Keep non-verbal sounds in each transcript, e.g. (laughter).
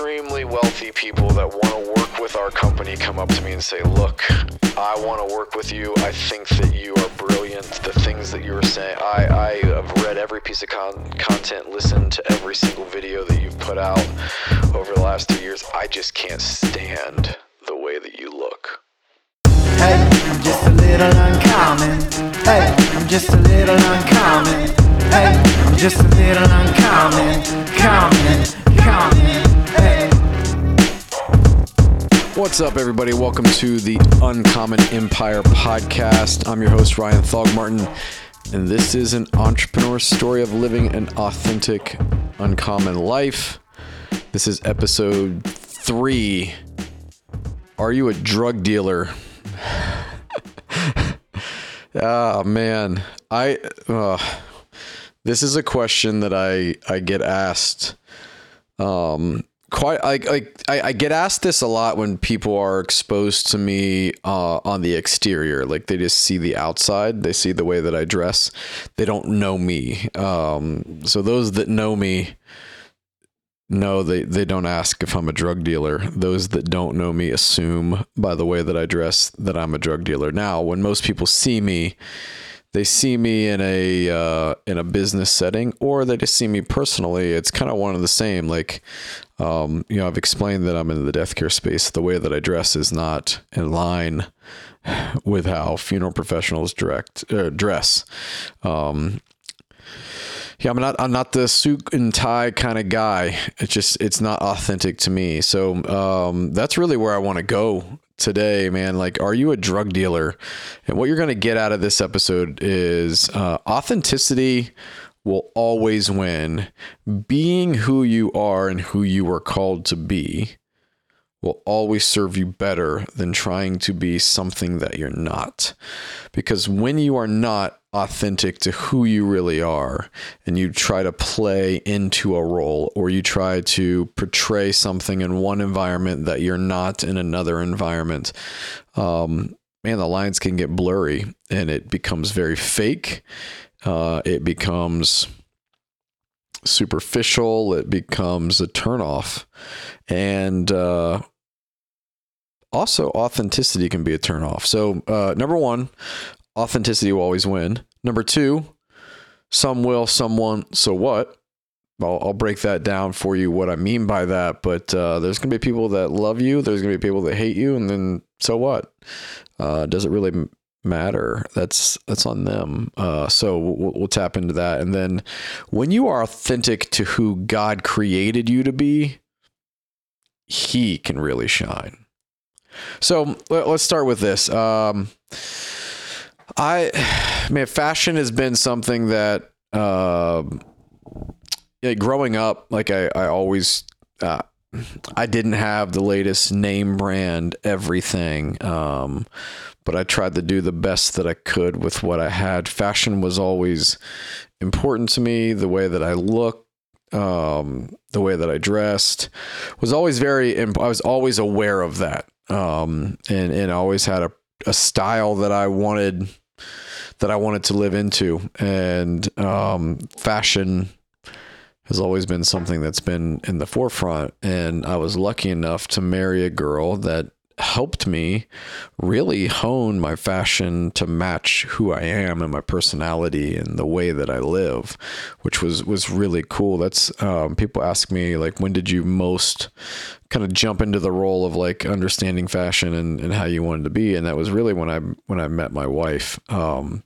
extremely wealthy people that want to work with our company come up to me and say, Look, I want to work with you. I think that you are brilliant. The things that you were saying, I, I have read every piece of con- content, listened to every single video that you've put out over the last two years. I just can't stand the way that you look. Hey, I'm just a little uncommon. Hey, I'm just a little uncommon. Hey, I'm just a little uncommon. Common, common. What's up, everybody? Welcome to the Uncommon Empire podcast. I'm your host, Ryan Thogmartin, and this is an entrepreneur story of living an authentic, uncommon life. This is episode three. Are you a drug dealer? (laughs) Ah, man. I, uh, this is a question that I, I get asked um quite I, like I, I get asked this a lot when people are exposed to me uh, on the exterior. Like they just see the outside. They see the way that i dress. They don't know me. Um, so those that know me know they, they don't ask if i'm a drug dealer. Those that don't know me assume by the way that i dress that i'm a drug dealer. Now when most people see me they see me in a uh, in a business setting or they just see me personally it's kind of one of the same like um, you know i've explained that i'm in the death care space. The way that i dress is not in line (sighs) with how funeral professionals direct uh, dress. Um, yeah, I'm not. I'm not the suit and tie kind of guy. It's just. It's not authentic to me. So um, that's really where I want to go today, man. Like, are you a drug dealer? And what you're going to get out of this episode is uh, authenticity will always win. Being who you are and who you are called to be will always serve you better than trying to be something that you're not. Because when you are not authentic to who you really are and you try to play into a role or you try to portray something in one environment that you're not in another environment, um, man, the lines can get blurry and it becomes very fake. Uh, it becomes superficial. It becomes a turnoff. And uh, also, authenticity can be a turnoff. So, uh, number one, authenticity will always win. Number two, some will, some won't. So what? I'll, I'll break that down for you what I mean by that. But uh, there's going to be people that love you, there's going to be people that hate you, and then so what? Uh, does it really matter? That's that's on them. Uh, so we'll, we'll tap into that, and then when you are authentic to who God created you to be, He can really shine. So let, us start with this. Um, I man, fashion has been something that uh, yeah, growing up, like I, I always uh, I didn't have the latest name brand everything. Um, but I tried to do the best that I could with what I had. Fashion was always important to me. The way that I looked, um, the way that I dressed was always very, I was always aware of that. Um, and, and always had a, a style that I wanted that I wanted to live into. And um, fashion has always been something that's been in the forefront. And I was lucky enough to marry a girl that helped me really hone my fashion to match who I am and my personality and the way that I live, which was was really cool. That's um, people ask me like, when did you most kind of jump into the role of like understanding fashion and, and how you wanted to be? And that was really when I when I met my wife. Um,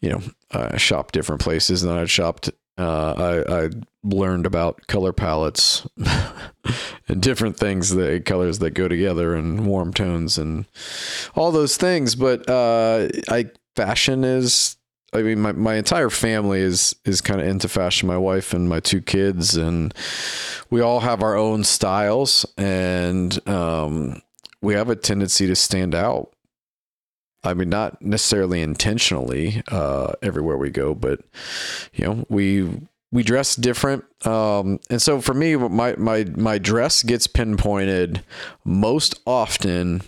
you know, I shopped different places and then I shopped uh, I, I learned about color palettes (laughs) and different things, the colors that go together and warm tones and all those things. But uh, I fashion is, I mean, my, my entire family is is kind of into fashion. My wife and my two kids, and we all have our own styles, and um, we have a tendency to stand out I mean, not necessarily intentionally uh, everywhere we go, but you know, we we dress different, um, and so for me, my my my dress gets pinpointed most often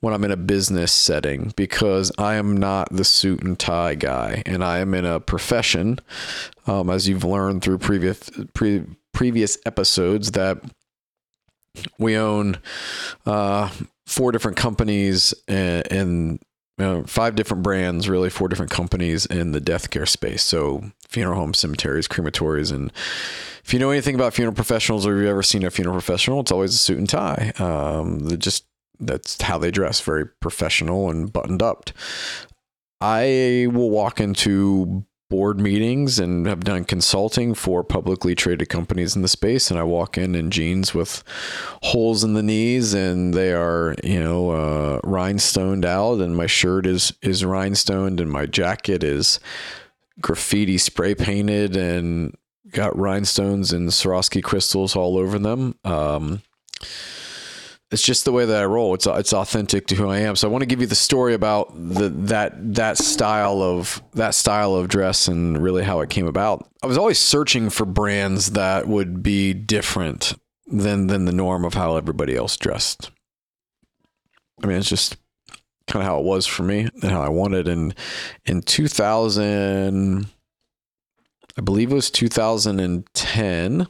when I'm in a business setting because I am not the suit and tie guy, and I am in a profession, um, as you've learned through previous pre, previous episodes that we own uh, four different companies and, and uh, five different brands, really four different companies in the death care space. So funeral homes, cemeteries, crematories, and if you know anything about funeral professionals or you've ever seen a funeral professional, it's always a suit and tie. Um, just that's how they dress, very professional and buttoned up. I will walk into board meetings and have done consulting for publicly traded companies in the space. And I walk in in jeans with holes in the knees and they are you know uh, rhinestoned out and my shirt is is rhinestoned and my jacket is graffiti spray painted and got rhinestones and Swarovski crystals all over them. Um, it's just the way that I roll. It's it's authentic to who I am. So I want to give you the story about the that that style of that style of dress and really how it came about. I was always searching for brands that would be different than than the norm of how everybody else dressed. I mean, it's just kind of how it was for me and how I wanted. And in 2000, I believe it was 2010 or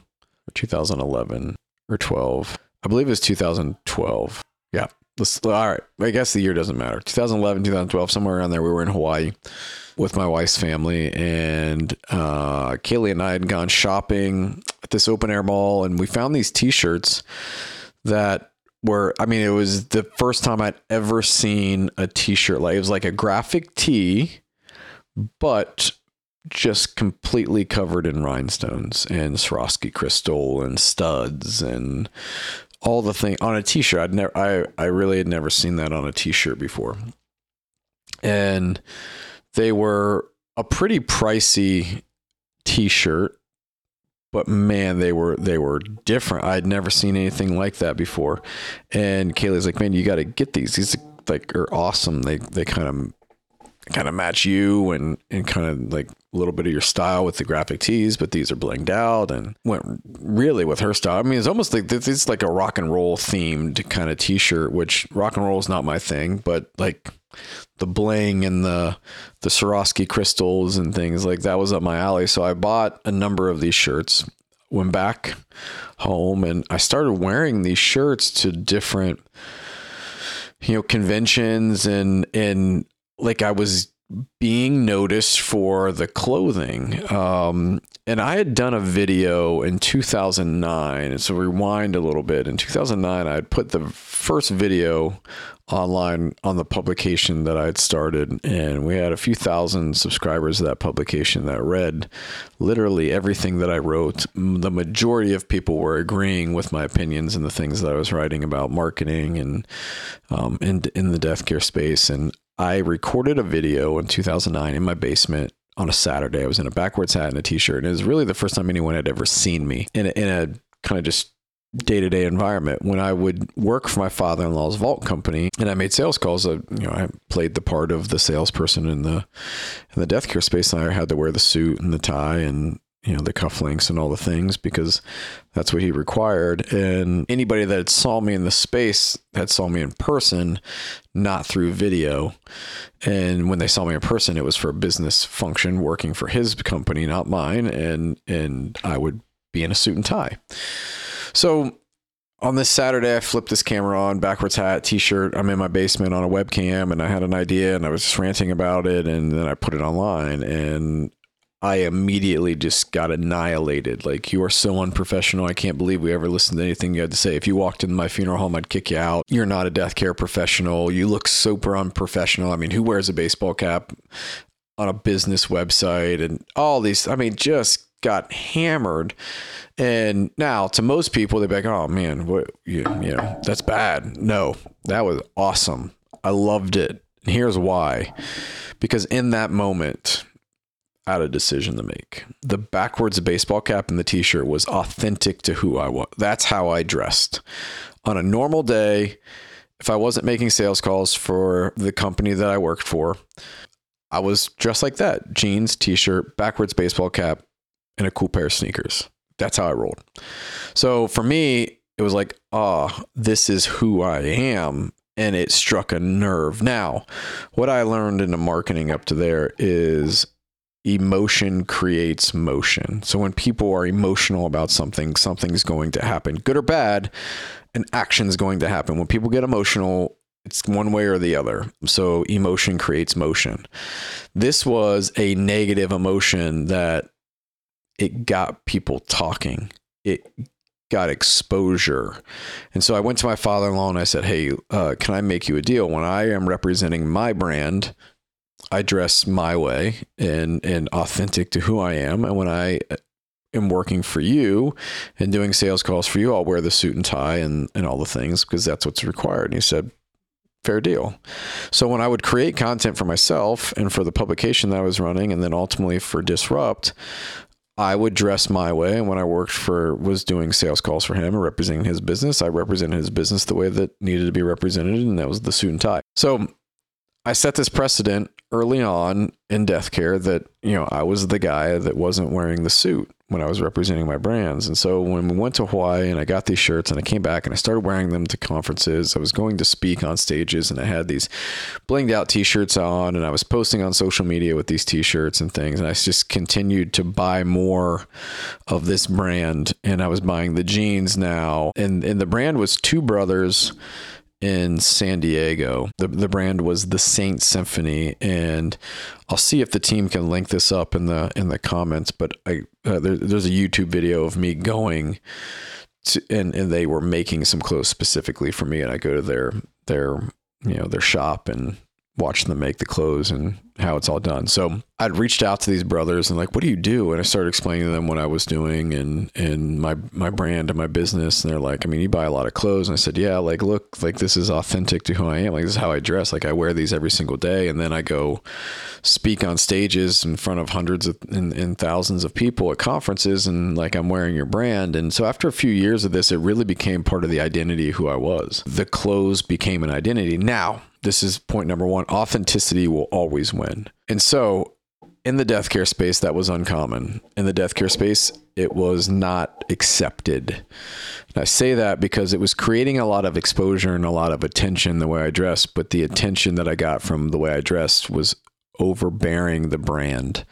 2011 or 12 I believe it was 2012. Yeah. Let's, all right. I guess the year doesn't matter. 2011, 2012, somewhere around there. We were in Hawaii with my wife's family, and uh, Kaylee and I had gone shopping at this open air mall, and we found these T-shirts that were. I mean, it was the first time I'd ever seen a T-shirt like it was like a graphic tee, but just completely covered in rhinestones and Swarovski crystal and studs and all the thing on a t-shirt. I'd never, I, I really had never seen that on a t-shirt before. And they were a pretty pricey t-shirt, but man, they were, they were different. I'd never seen anything like that before. And Kaylee's like, man, you got to get these. These like are awesome. They, they kind of kind of match you and and kind of like a little bit of your style with the graphic tees, but these are blinged out and went really with her style. I mean, it's almost like this is like a rock and roll themed kind of t-shirt, which rock and roll is not my thing, but like the bling and the the Swarovski crystals and things like that was up my alley. So I bought a number of these shirts, went back home, and I started wearing these shirts to different you know conventions and and like I was being noticed for the clothing. Um, and I had done a video in 2009. And so rewind a little bit. In 2009, I had put the first video online on the publication that I had started. And we had a few thousand subscribers to that publication that read literally everything that I wrote. The majority of people were agreeing with my opinions and the things that I was writing about marketing and um, in, in the death care space. And I recorded a video in 2009 in my basement on a Saturday. I was in a backwards hat and a t-shirt, and it was really the first time anyone had ever seen me in a, in a kind of just day-to-day environment when i would work for my father-in-law's vault company and i made sales calls uh, you know i played the part of the salesperson in the in the death care space and i had to wear the suit and the tie and you know the cufflinks and all the things because that's what he required. And anybody that saw me in the space had saw me in person not through video. And when they saw me in person it was for a business function working for his company not mine. And and I would be in a suit and tie. So on this Saturday, I flipped this camera on, backwards hat, t-shirt. I'm in my basement on a webcam, and I had an idea, and I was just ranting about it, and then I put it online, and I immediately just got annihilated. Like, you are so unprofessional. I can't believe we ever listened to anything you had to say. If you walked into my funeral home, I'd kick you out. You're not a death care professional. You look super unprofessional. I mean, who wears a baseball cap on a business website and all these? I mean, just got hammered. And now, to most people, they're like, oh man, what, you, you know, that's bad. No, that was awesome. I loved it. And here's why because in that moment, had a decision to make. The backwards baseball cap and the t-shirt was authentic to who I was. That's how I dressed. On a normal day, if I wasn't making sales calls for the company that I worked for, I was dressed like that. Jeans, t-shirt, backwards baseball cap, and a cool pair of sneakers. That's how I rolled. So for me, it was like, oh, this is who I am. And it struck a nerve. Now, what I learned in the marketing up to there is emotion creates motion. So when people are emotional about something, something's going to happen, good or bad, an action's going to happen. When people get emotional, it's one way or the other. So emotion creates motion. This was a negative emotion that it got people talking. It got exposure. And so I went to my father in law and I said, Hey, uh, can I make you a deal? When I am representing my brand, I dress my way and, and authentic to who I am. And when I uh, am working for you and doing sales calls for you, I'll wear the suit and tie and, and all the things because that's what's required. And he said, fair deal. So when I would create content for myself and for the publication that I was running, and then ultimately for Disrupt, I would dress my way. And when I worked for, was doing sales calls for him and representing his business, I represented his business the way that needed to be represented, and that was the suit and tie. So I set this precedent early on in death care that, you know, I was the guy that wasn't wearing the suit when I was representing my brands. And so when we went to Hawaii and I got these shirts and I came back and I started wearing them to conferences, I was going to speak on stages and I had these blinged out t shirts on and I was posting on social media with these t shirts and things. And I just continued to buy more of this brand and I was buying the jeans now. And, and the brand was two brothers in San Diego. The, the brand was the Saint Symphony, and I'll see if the team can link this up in the in the comments. But I uh, there, there's a YouTube video of me going to, and and they were making some clothes specifically for me, and I go to their their you know their shop and watch them make the clothes and how it's all done. So I'd reached out to these brothers and like, what do you do? And I started explaining to them what I was doing and and my my brand and my business. And they're like, I mean, you buy a lot of clothes. And I said, yeah, like look, like this is authentic to who I am. Like this is how I dress. Like I wear these every single day, and then I go speak on stages in front of hundreds of and, and thousands of people at conferences, and like I'm wearing your brand. And so after a few years of this, it really became part of the identity who I was. The clothes became an identity. Now this is point number one authenticity will always win. And so in the death care space, that was uncommon. In the death care space, it was not accepted. And I say that because it was creating a lot of exposure and a lot of attention the way I dressed, but the attention that I got from the way I dressed was overbearing the brand.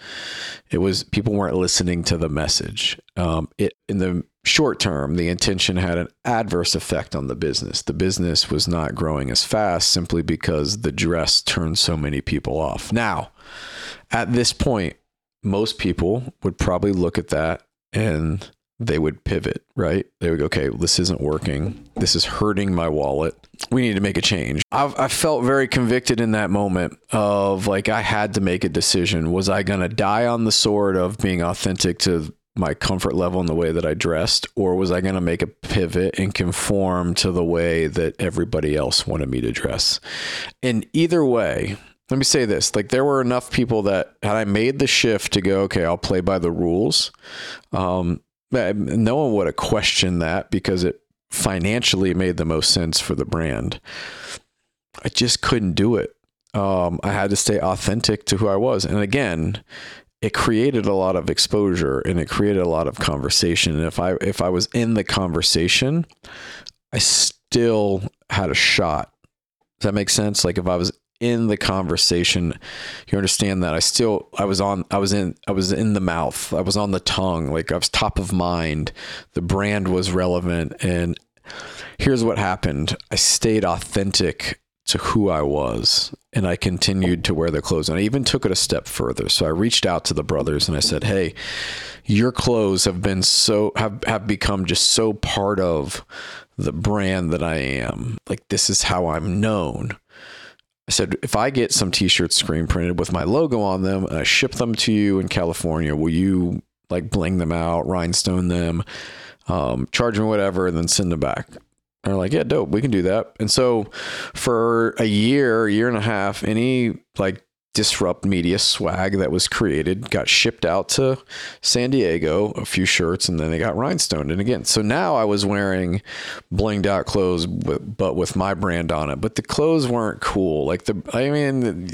It was people weren't listening to the message. Um, it in the short term, the intention had an adverse effect on the business. The business was not growing as fast simply because the dress turned so many people off. Now, at this point, most people would probably look at that and they would pivot, right? They would go, okay, this isn't working. This is hurting my wallet. We need to make a change. I've, I felt very convicted in that moment of like, I had to make a decision. Was I going to die on the sword of being authentic to my comfort level in the way that I dressed, or was I going to make a pivot and conform to the way that everybody else wanted me to dress? And either way, let me say this like there were enough people that had I made the shift to go, okay, I'll play by the rules. Um, no one would have questioned that because it financially made the most sense for the brand. I just couldn't do it. Um, I had to stay authentic to who I was. And again, it created a lot of exposure and it created a lot of conversation. And if I if I was in the conversation, I still had a shot. Does that make sense? Like if I was in the conversation, you understand that I still I was on I was in I was in the mouth. I was on the tongue. Like I was top of mind. The brand was relevant and here's what happened. I stayed authentic to who I was and I continued to wear the clothes. And I even took it a step further. So I reached out to the brothers and I said, Hey, your clothes have been so, have, have become just so part of the brand that I am. Like, this is how I'm known. I said, if I get some t shirts screen printed with my logo on them and I ship them to you in California, will you like bling them out, rhinestone them, um, charge me whatever, and then send them back? And they're like, yeah, dope, we can do that. And so for a year, year and a half, any like disrupt media swag that was created got shipped out to San Diego, a few shirts, and then they got rhinestoned. And again, so now I was wearing blinged out clothes, but with my brand on it. But the clothes weren't cool. Like the, I mean,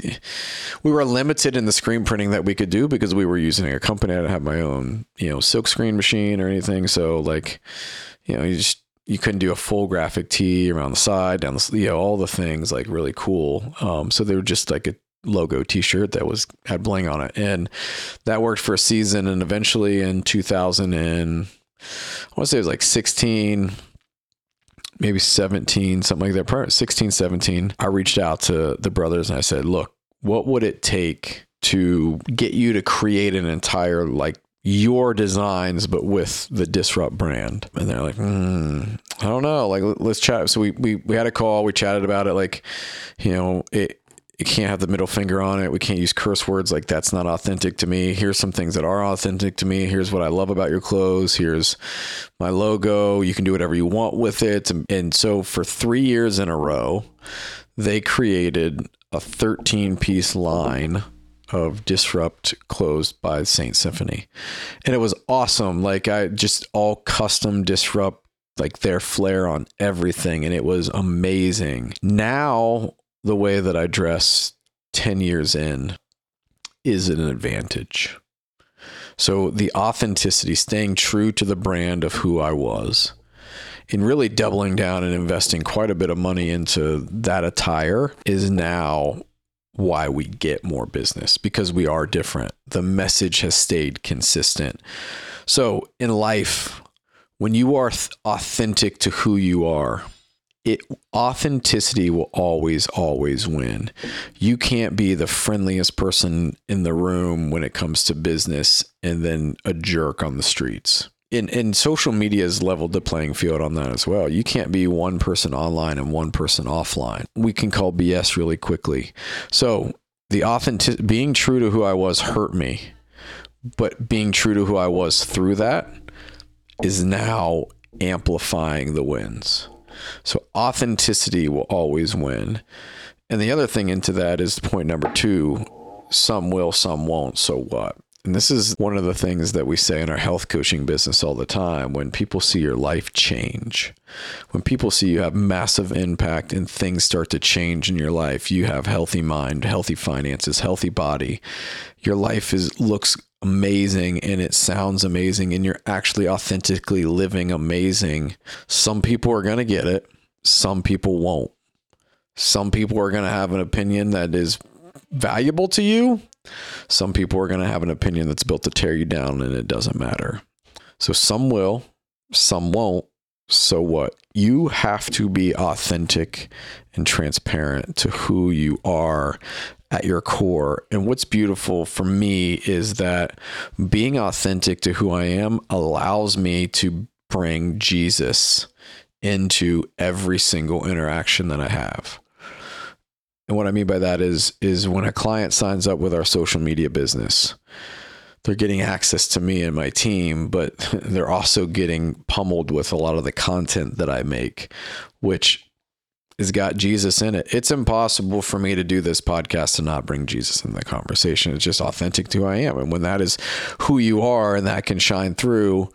we were limited in the screen printing that we could do because we were using a company. I didn't have my own, you know, silk screen machine or anything. So like, you know, you just you couldn't do a full graphic tee around the side, down the, you know, all the things like really cool. Um, so they were just like a logo t-shirt that was had bling on it. And that worked for a season and eventually in 2000 and I want to say it was like 16 maybe 17 something like that probably 16 17 I reached out to the brothers and I said look what would it take to get you to create an entire like your designs but with the disrupt brand? And they're like mm, i don't know like let's chat. So we, we we had a call we chatted about it like you know it it can't have the middle finger on it. We can't use curse words. Like that's not authentic to me. Here's some things that are authentic to me. Here's what i love about your clothes. Here's my logo. You can do whatever you want with it. And, so for three years in a row they created a 13 piece line of Disrupt closed by Saint Symphony. And it was awesome. Like I just all custom Disrupt like their flair on everything. And it was amazing. Now the way that I dress 10 years in is an advantage. So the authenticity, staying true to the brand of who I was, and really doubling down and investing quite a bit of money into that attire is now why we get more business because we are different. The message has stayed consistent. So in life, when you are th- authentic to who you are, it authenticity will always always win. You can't be the friendliest person in the room when it comes to business and then a jerk on the streets in in social media has leveled the playing field on that as well. You can't be one person online and one person offline. We can call BS really quickly. So the authentic being true to who I was hurt me, but being true to who I was through that is now amplifying the wins. So authenticity will always win. And the other thing into that is point number two some will, some won't. So what? And this is one of the things that we say in our health coaching business all the time. When people see your life change, when people see you have massive impact and things start to change in your life, you have healthy mind, healthy finances, healthy body. Your life is looks amazing and it sounds amazing and you're actually authentically living amazing. Some people are going to get it, some people won't. Some people are going to have an opinion that is valuable to you some people are going to have an opinion that's built to tear you down and it doesn't matter. So some will, some won't. So what? You have to be authentic and transparent to who you are at your core. And what's beautiful for me is that being authentic to who I am allows me to bring Jesus into every single interaction that I have. And what I mean by that is is when a client signs up with our social media business, they're getting access to me and my team, but (laughs) they're also getting pummeled with a lot of the content that I make, which has got Jesus in it. It's impossible for me to do this podcast and not bring Jesus in the conversation. It's just authentic to who I am. And when that is who you are and that can shine through,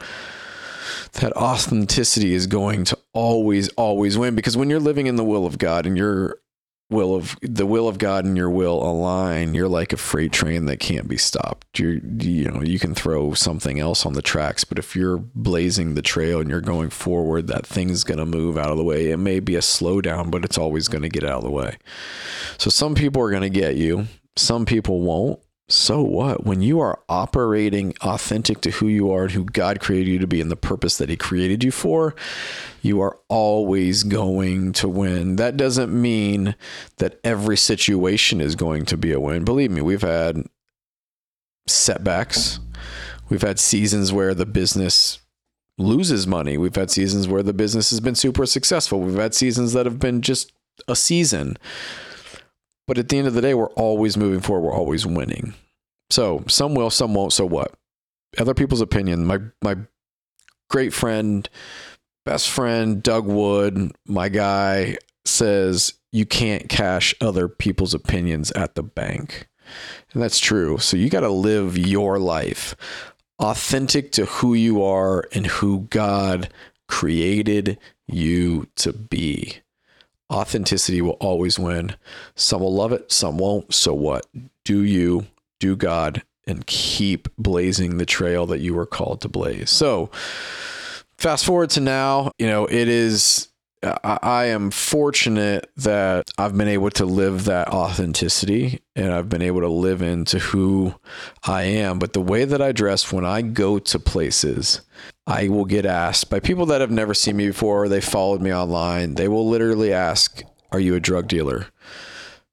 that authenticity is going to always, always win. Because when you're living in the will of God and you're will of the will of God and your will align, you're like a freight train that can't be stopped. You you know, you can throw something else on the tracks, but if you're blazing the trail and you're going forward, that thing's going to move out of the way. It may be a slowdown, but it's always going to get out of the way. So some people are going to get you, some people won't. So what? When you are operating authentic to who you are and who God created you to be and the purpose that He created you for, you are always going to win. That doesn't mean that every situation is going to be a win. Believe me, we've had setbacks. We've had seasons where the business loses money. We've had seasons where the business has been super successful. We've had seasons that have been just a season. But at the end of the day, we're always moving forward. We're always winning. So some will, some won't. So what? Other people's opinion. My my great friend, best friend, Doug Wood, my guy, says you can't cash other people's opinions at the bank. And that's true. So you got to live your life authentic to who you are and who God created you to be authenticity will always win. Some will love it, some won't. So what? Do you, do God, and keep blazing the trail that you were called to blaze. So, fast forward to now, you know, it is I, am fortunate that I've been able to live that authenticity and I've been able to live into who I am. But the way that I dress when I go to places, I will get asked by people that have never seen me before, they followed me online. They will literally ask, Are you a drug dealer?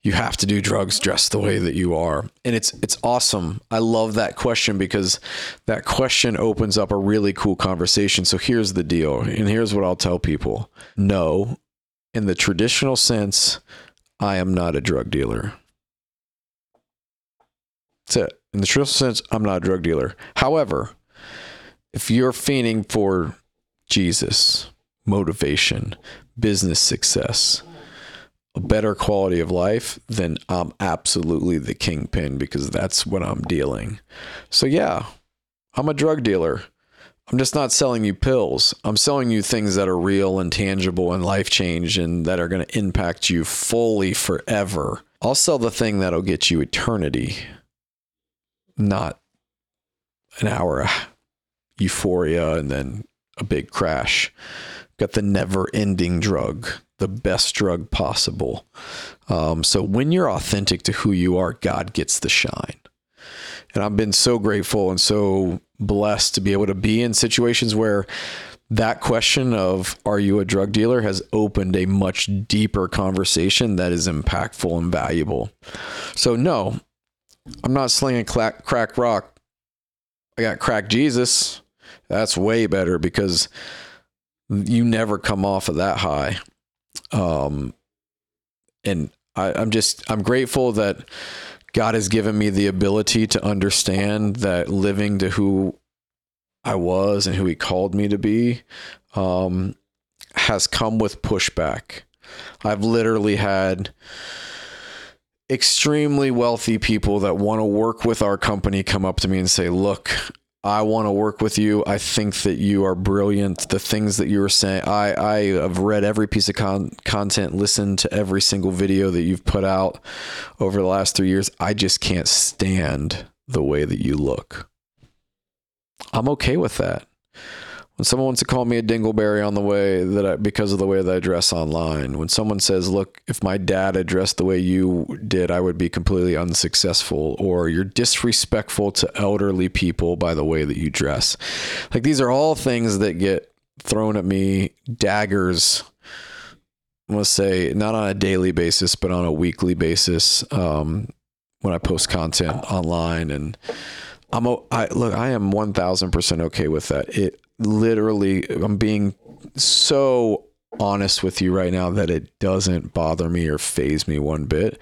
You have to do drugs dressed the way that you are. And it's it's awesome. I love that question because that question opens up a really cool conversation. So here's the deal and here's what i'll tell people. No in the traditional sense i am not a drug dealer. That's it. In the traditional sense i'm not a drug dealer. However if you're fiending for jesus motivation business success a better quality of life, then I'm absolutely the kingpin because that's what I'm dealing. So, yeah, I'm a drug dealer. I'm just not selling you pills. I'm selling you things that are real and tangible and life change and that are going to impact you fully forever. I'll sell the thing that'll get you eternity, not an hour of euphoria and then a big crash. Got the never ending drug the best drug possible. Um, so when you're authentic to who you are, God gets the shine. And I've been so grateful and so blessed to be able to be in situations where that question of are you a drug dealer has opened a much deeper conversation that is impactful and valuable. So no, I'm not slinging crack, crack rock. I got crack Jesus. That's way better because you never come off of that high. Um, and I, I'm just I'm grateful that God has given me the ability to understand that living to who I was and who He called me to be um, has come with pushback. I've literally had extremely wealthy people that want to work with our company come up to me and say, Look, I want to work with you. I think that you are brilliant. The things that you were saying, I, I have read every piece of con- content, listened to every single video that you've put out over the last three years. I just can't stand the way that you look. I'm okay with that when someone wants to call me a dingleberry on the way that I, because of the way that I dress online, when someone says, "Look, if my dad had dressed the way you did, I would be completely unsuccessful," or "You're disrespectful to elderly people by the way that you dress," like these are all things that get thrown at me, daggers. To say not on a daily basis, but on a weekly basis um, when I post content online and. I'm I look I am 1000% okay with that. It literally I'm being so honest with you right now that it doesn't bother me or faze me one bit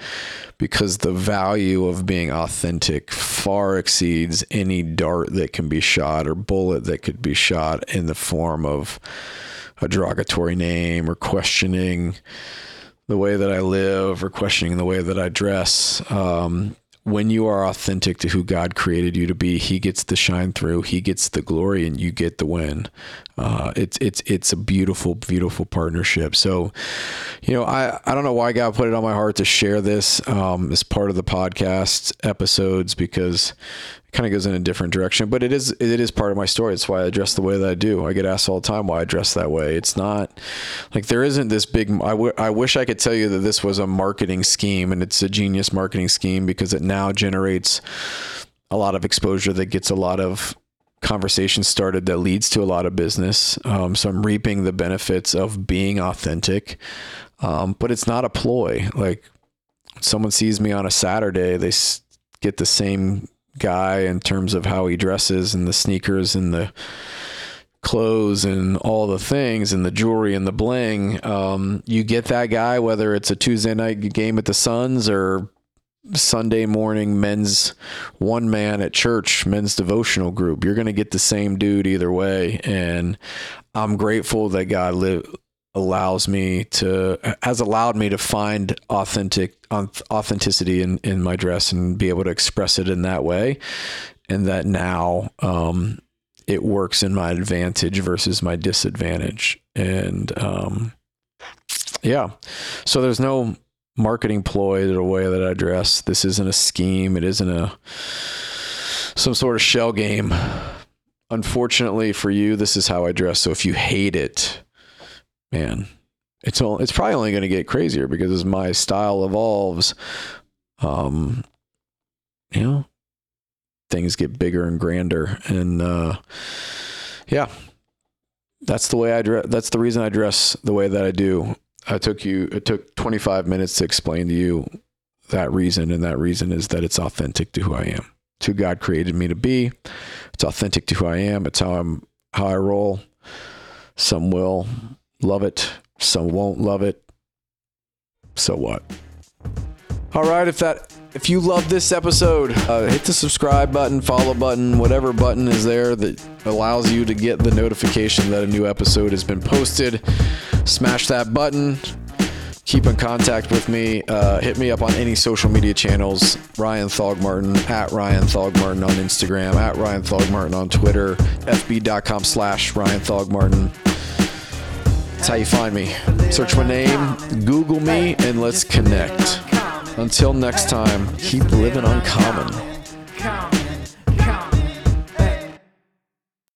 because the value of being authentic far exceeds any dart that can be shot or bullet that could be shot in the form of a derogatory name or questioning the way that I live or questioning the way that I dress. Um, when you are authentic to who God created you to be, He gets the shine through, He gets the glory, and you get the win. Uh, it's it's it's a beautiful, beautiful partnership. So, you know, I I don't know why God put it on my heart to share this um, as part of the podcast episodes because kind of goes in a different direction, but it is it is part of my story. It's why I dress the way that I do. I get asked all the time why I dress that way. It's not like there isn't this big. I, w- I wish I could tell you that this was a marketing scheme and it's a genius marketing scheme because it now generates a lot of exposure that gets a lot of conversation started that leads to a lot of business. Um, so I'm reaping the benefits of being authentic, um, but it's not a ploy. Like someone sees me on a Saturday, they get the same guy in terms of how he dresses and the sneakers and the clothes and all the things and the jewelry and the bling. Um, you get that guy whether it's a Tuesday night game at the Suns or Sunday morning men's one man at church, men's devotional group. You're going to get the same dude either way. And I'm grateful that God live allows me to has allowed me to find authentic authenticity in in my dress and be able to express it in that way. And that now um, it works in my advantage versus my disadvantage. And um, yeah. So there's no marketing ploy to the way that I dress. This isn't a scheme. It isn't a some sort of shell game. Unfortunately for you this is how I dress. So if you hate it man, it's all, it's probably only going to get crazier because as my style evolves, um, you know, things get bigger and grander, and uh, yeah, that's the way I dress. That's the reason I dress the way that I do. I took you. It took 25 minutes to explain to you that reason, and that reason is that it's authentic to who I am, to God created me to be. It's authentic to who I am. It's how I'm, how I roll. Some will love it. Some won't love it. So what? All right, if that if you love this episode, uh, hit the subscribe button, follow button, whatever button is there that allows you to get the notification that a new episode has been posted. Smash that button. Keep in contact with me. Uh, hit me up on any social media channels. Ryan Thogmartin at Ryan Thogmartin on Instagram, at Ryan Thogmartin on Twitter, fb.com slash Ryan Thogmartin. That's how you find me. Search my name, Google me, and let's connect. Until next time, keep living uncommon. Common.